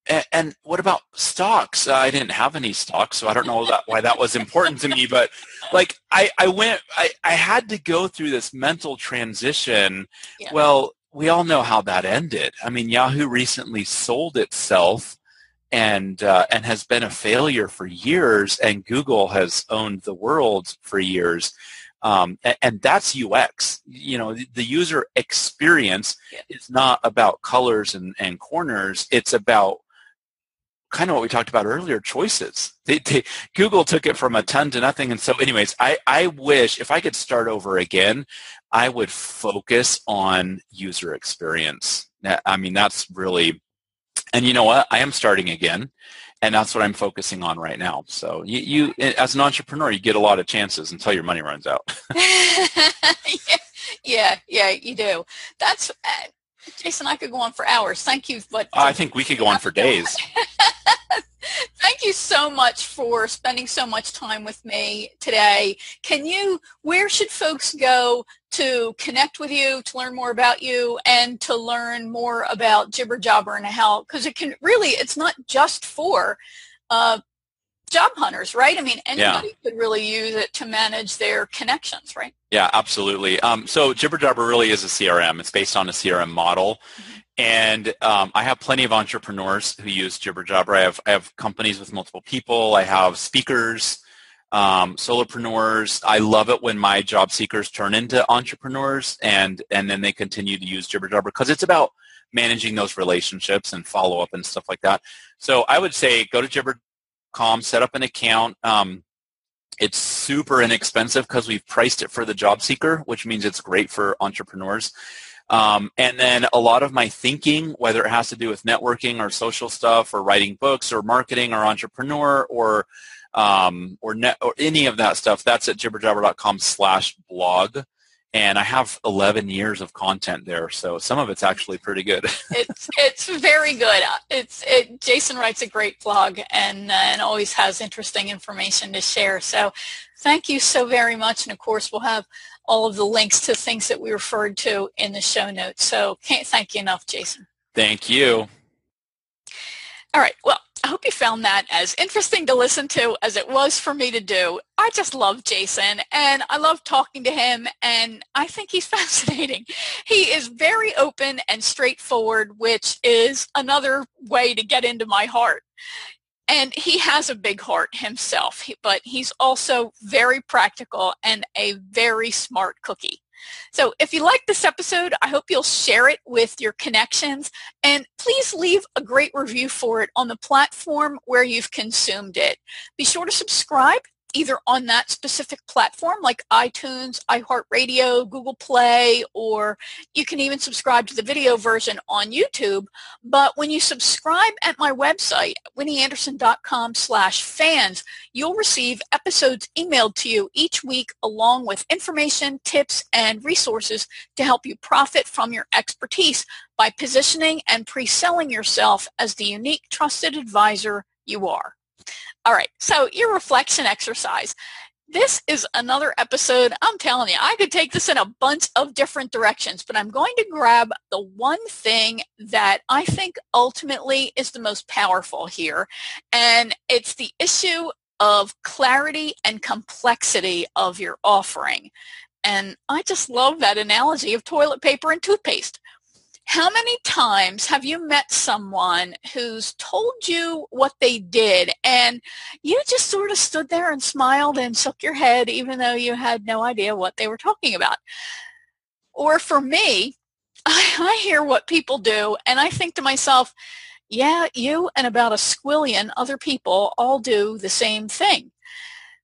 And, and what about stocks? Uh, I didn't have any stocks, so I don't know that, why that was important to me. But like, I, I went, I, I had to go through this mental transition. Yeah. Well, we all know how that ended. I mean, Yahoo recently sold itself and uh, and has been a failure for years, and Google has owned the world for years. Um, and, and, that's UX. You know, the, the user experience yeah. is not about colors and, and corners. It's about kind of what we talked about earlier, choices. They, they, Google took it from a ton to nothing. And so anyways, I, I wish if I could start over again, I would focus on user experience. I mean, that's really and you know what? I am starting again. and that's what I'm focusing on right now. So you, you, as an entrepreneur, you get a lot of chances until your money runs out. yeah, yeah, yeah, you do. That's uh, Jason. I could go on for hours. Thank you, but I think we could go on for days. Thank you so much for spending so much time with me today. Can you, where should folks go to connect with you, to learn more about you, and to learn more about Jibber Jobber and how, because it can really, it's not just for uh, job hunters, right? I mean, anybody yeah. could really use it to manage their connections, right? Yeah, absolutely. Um, so Jibber Jobber really is a CRM. It's based on a CRM model. Mm-hmm. And um, I have plenty of entrepreneurs who use Jibber Jobber. I have, I have companies with multiple people. I have speakers, um, solopreneurs. I love it when my job seekers turn into entrepreneurs and, and then they continue to use Jibber Jobber because it's about managing those relationships and follow up and stuff like that. So I would say go to jibber.com, set up an account. Um, it's super inexpensive because we've priced it for the job seeker, which means it's great for entrepreneurs. Um, and then a lot of my thinking, whether it has to do with networking or social stuff or writing books or marketing or entrepreneur or um, or net or any of that stuff, that's at jibberjobber.com slash blog. And I have 11 years of content there, so some of it's actually pretty good. it's it's very good. It's it, Jason writes a great blog and uh, and always has interesting information to share. So, thank you so very much. And of course, we'll have all of the links to things that we referred to in the show notes. So can't thank you enough, Jason. Thank you. All right. Well, I hope you found that as interesting to listen to as it was for me to do. I just love Jason and I love talking to him and I think he's fascinating. He is very open and straightforward, which is another way to get into my heart and he has a big heart himself, but he's also very practical and a very smart cookie. So if you like this episode, I hope you'll share it with your connections and please leave a great review for it on the platform where you've consumed it. Be sure to subscribe either on that specific platform like iTunes, iHeartRadio, Google Play, or you can even subscribe to the video version on YouTube. But when you subscribe at my website, winnieanderson.com slash fans, you'll receive episodes emailed to you each week along with information, tips, and resources to help you profit from your expertise by positioning and pre-selling yourself as the unique trusted advisor you are. All right, so your reflection exercise. This is another episode. I'm telling you, I could take this in a bunch of different directions, but I'm going to grab the one thing that I think ultimately is the most powerful here, and it's the issue of clarity and complexity of your offering. And I just love that analogy of toilet paper and toothpaste. How many times have you met someone who's told you what they did and you just sort of stood there and smiled and shook your head even though you had no idea what they were talking about? Or for me, I, hear what people do and I think to myself, yeah, you and about a squillion other people all do the same thing.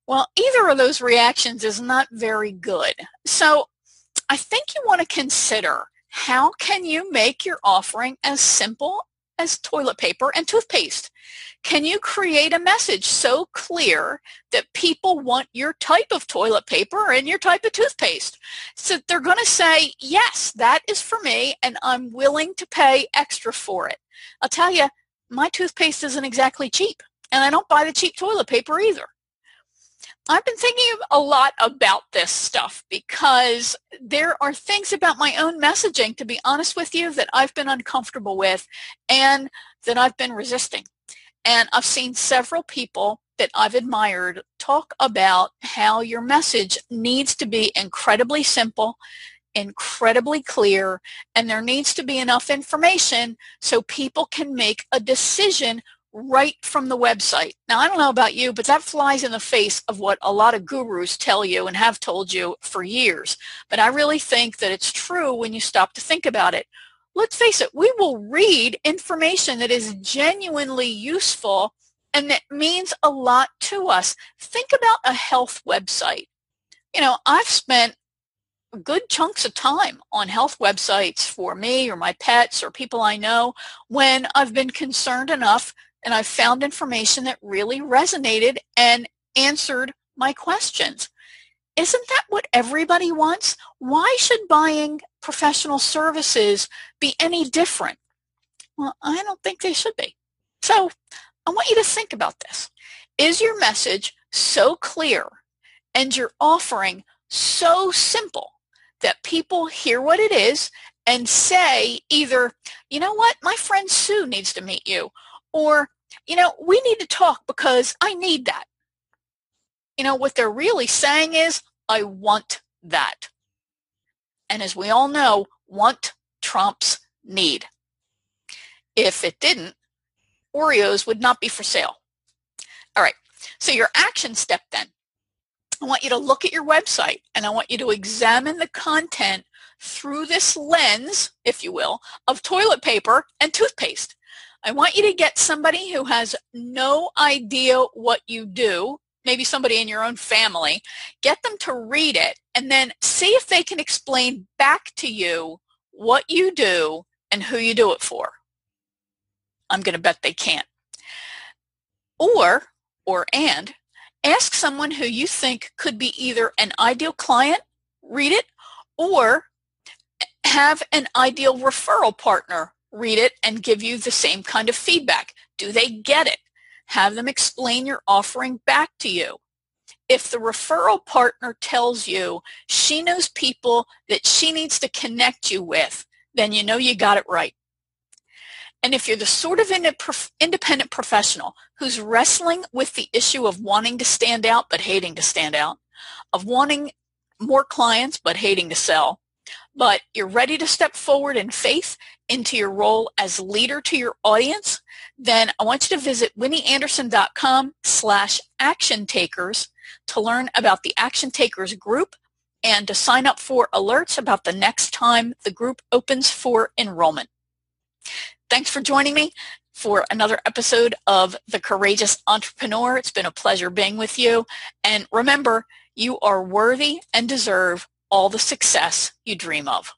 Well, either of those reactions is not very good. So I think you want to consider how can you make your offering as simple as toilet paper and toothpaste? Can you create a message so clear that people want your type of toilet paper and your type of toothpaste? So they're going to say, yes, that is for me and I'm willing to pay extra for it. I'll tell you, my toothpaste isn't exactly cheap and I don't buy the cheap toilet paper either. I've been thinking a lot about this stuff because there are things about my own messaging, to be honest with you, that I've been uncomfortable with and that I've been resisting. And I've seen several people that I've admired talk about how your message needs to be incredibly simple, incredibly clear, and there needs to be enough information so people can make a decision right from the website. Now, I don't know about you, but that flies in the face of what a lot of gurus tell you and have told you for years. But I really think that it's true when you stop to think about it. Let's face it, we will read information that is genuinely useful and that means a lot to us. Think about a health website. You know, I've spent good chunks of time on health websites for me or my pets or people I know when I've been concerned enough and I found information that really resonated and answered my questions. Isn't that what everybody wants? Why should buying professional services be any different? Well, I don't think they should be. So I want you to think about this. Is your message so clear and your offering so simple that people hear what it is and say either, you know what, my friend Sue needs to meet you, or, you know, we need to talk because I need that. You know, what they're really saying is, I want that. And as we all know, want trumps need. If it didn't, Oreos would not be for sale. All right, so your action step then. I want you to look at your website and I want you to examine the content through this lens, if you will, of toilet paper and toothpaste. I want you to get somebody who has no idea what you do, maybe somebody in your own family, get them to read it and then see if they can explain back to you what you do and who you do it for. I'm going to bet they can't. Or, or and, ask someone who you think could be either an ideal client, read it, or eh, have an ideal referral partner read it and give you the same kind of feedback. Do they get it? Have them explain your offering back to you. If the referral partner tells you she knows people that she needs to connect you with, then you know you got it right. And if you're the sort of independent professional who's wrestling with the issue of wanting to stand out but hating to stand out, of wanting more clients but hating to sell, but you're ready to step forward in faith into your role as leader to your audience, then I want you to visit winnieanderson.com slash action takers to learn about the Action Takers group and to sign up for alerts about the next time the group opens for enrollment. Thanks for joining me for another episode of The Courageous Entrepreneur. It's been a pleasure being with you. And remember, you are worthy and deserve all the success you dream of.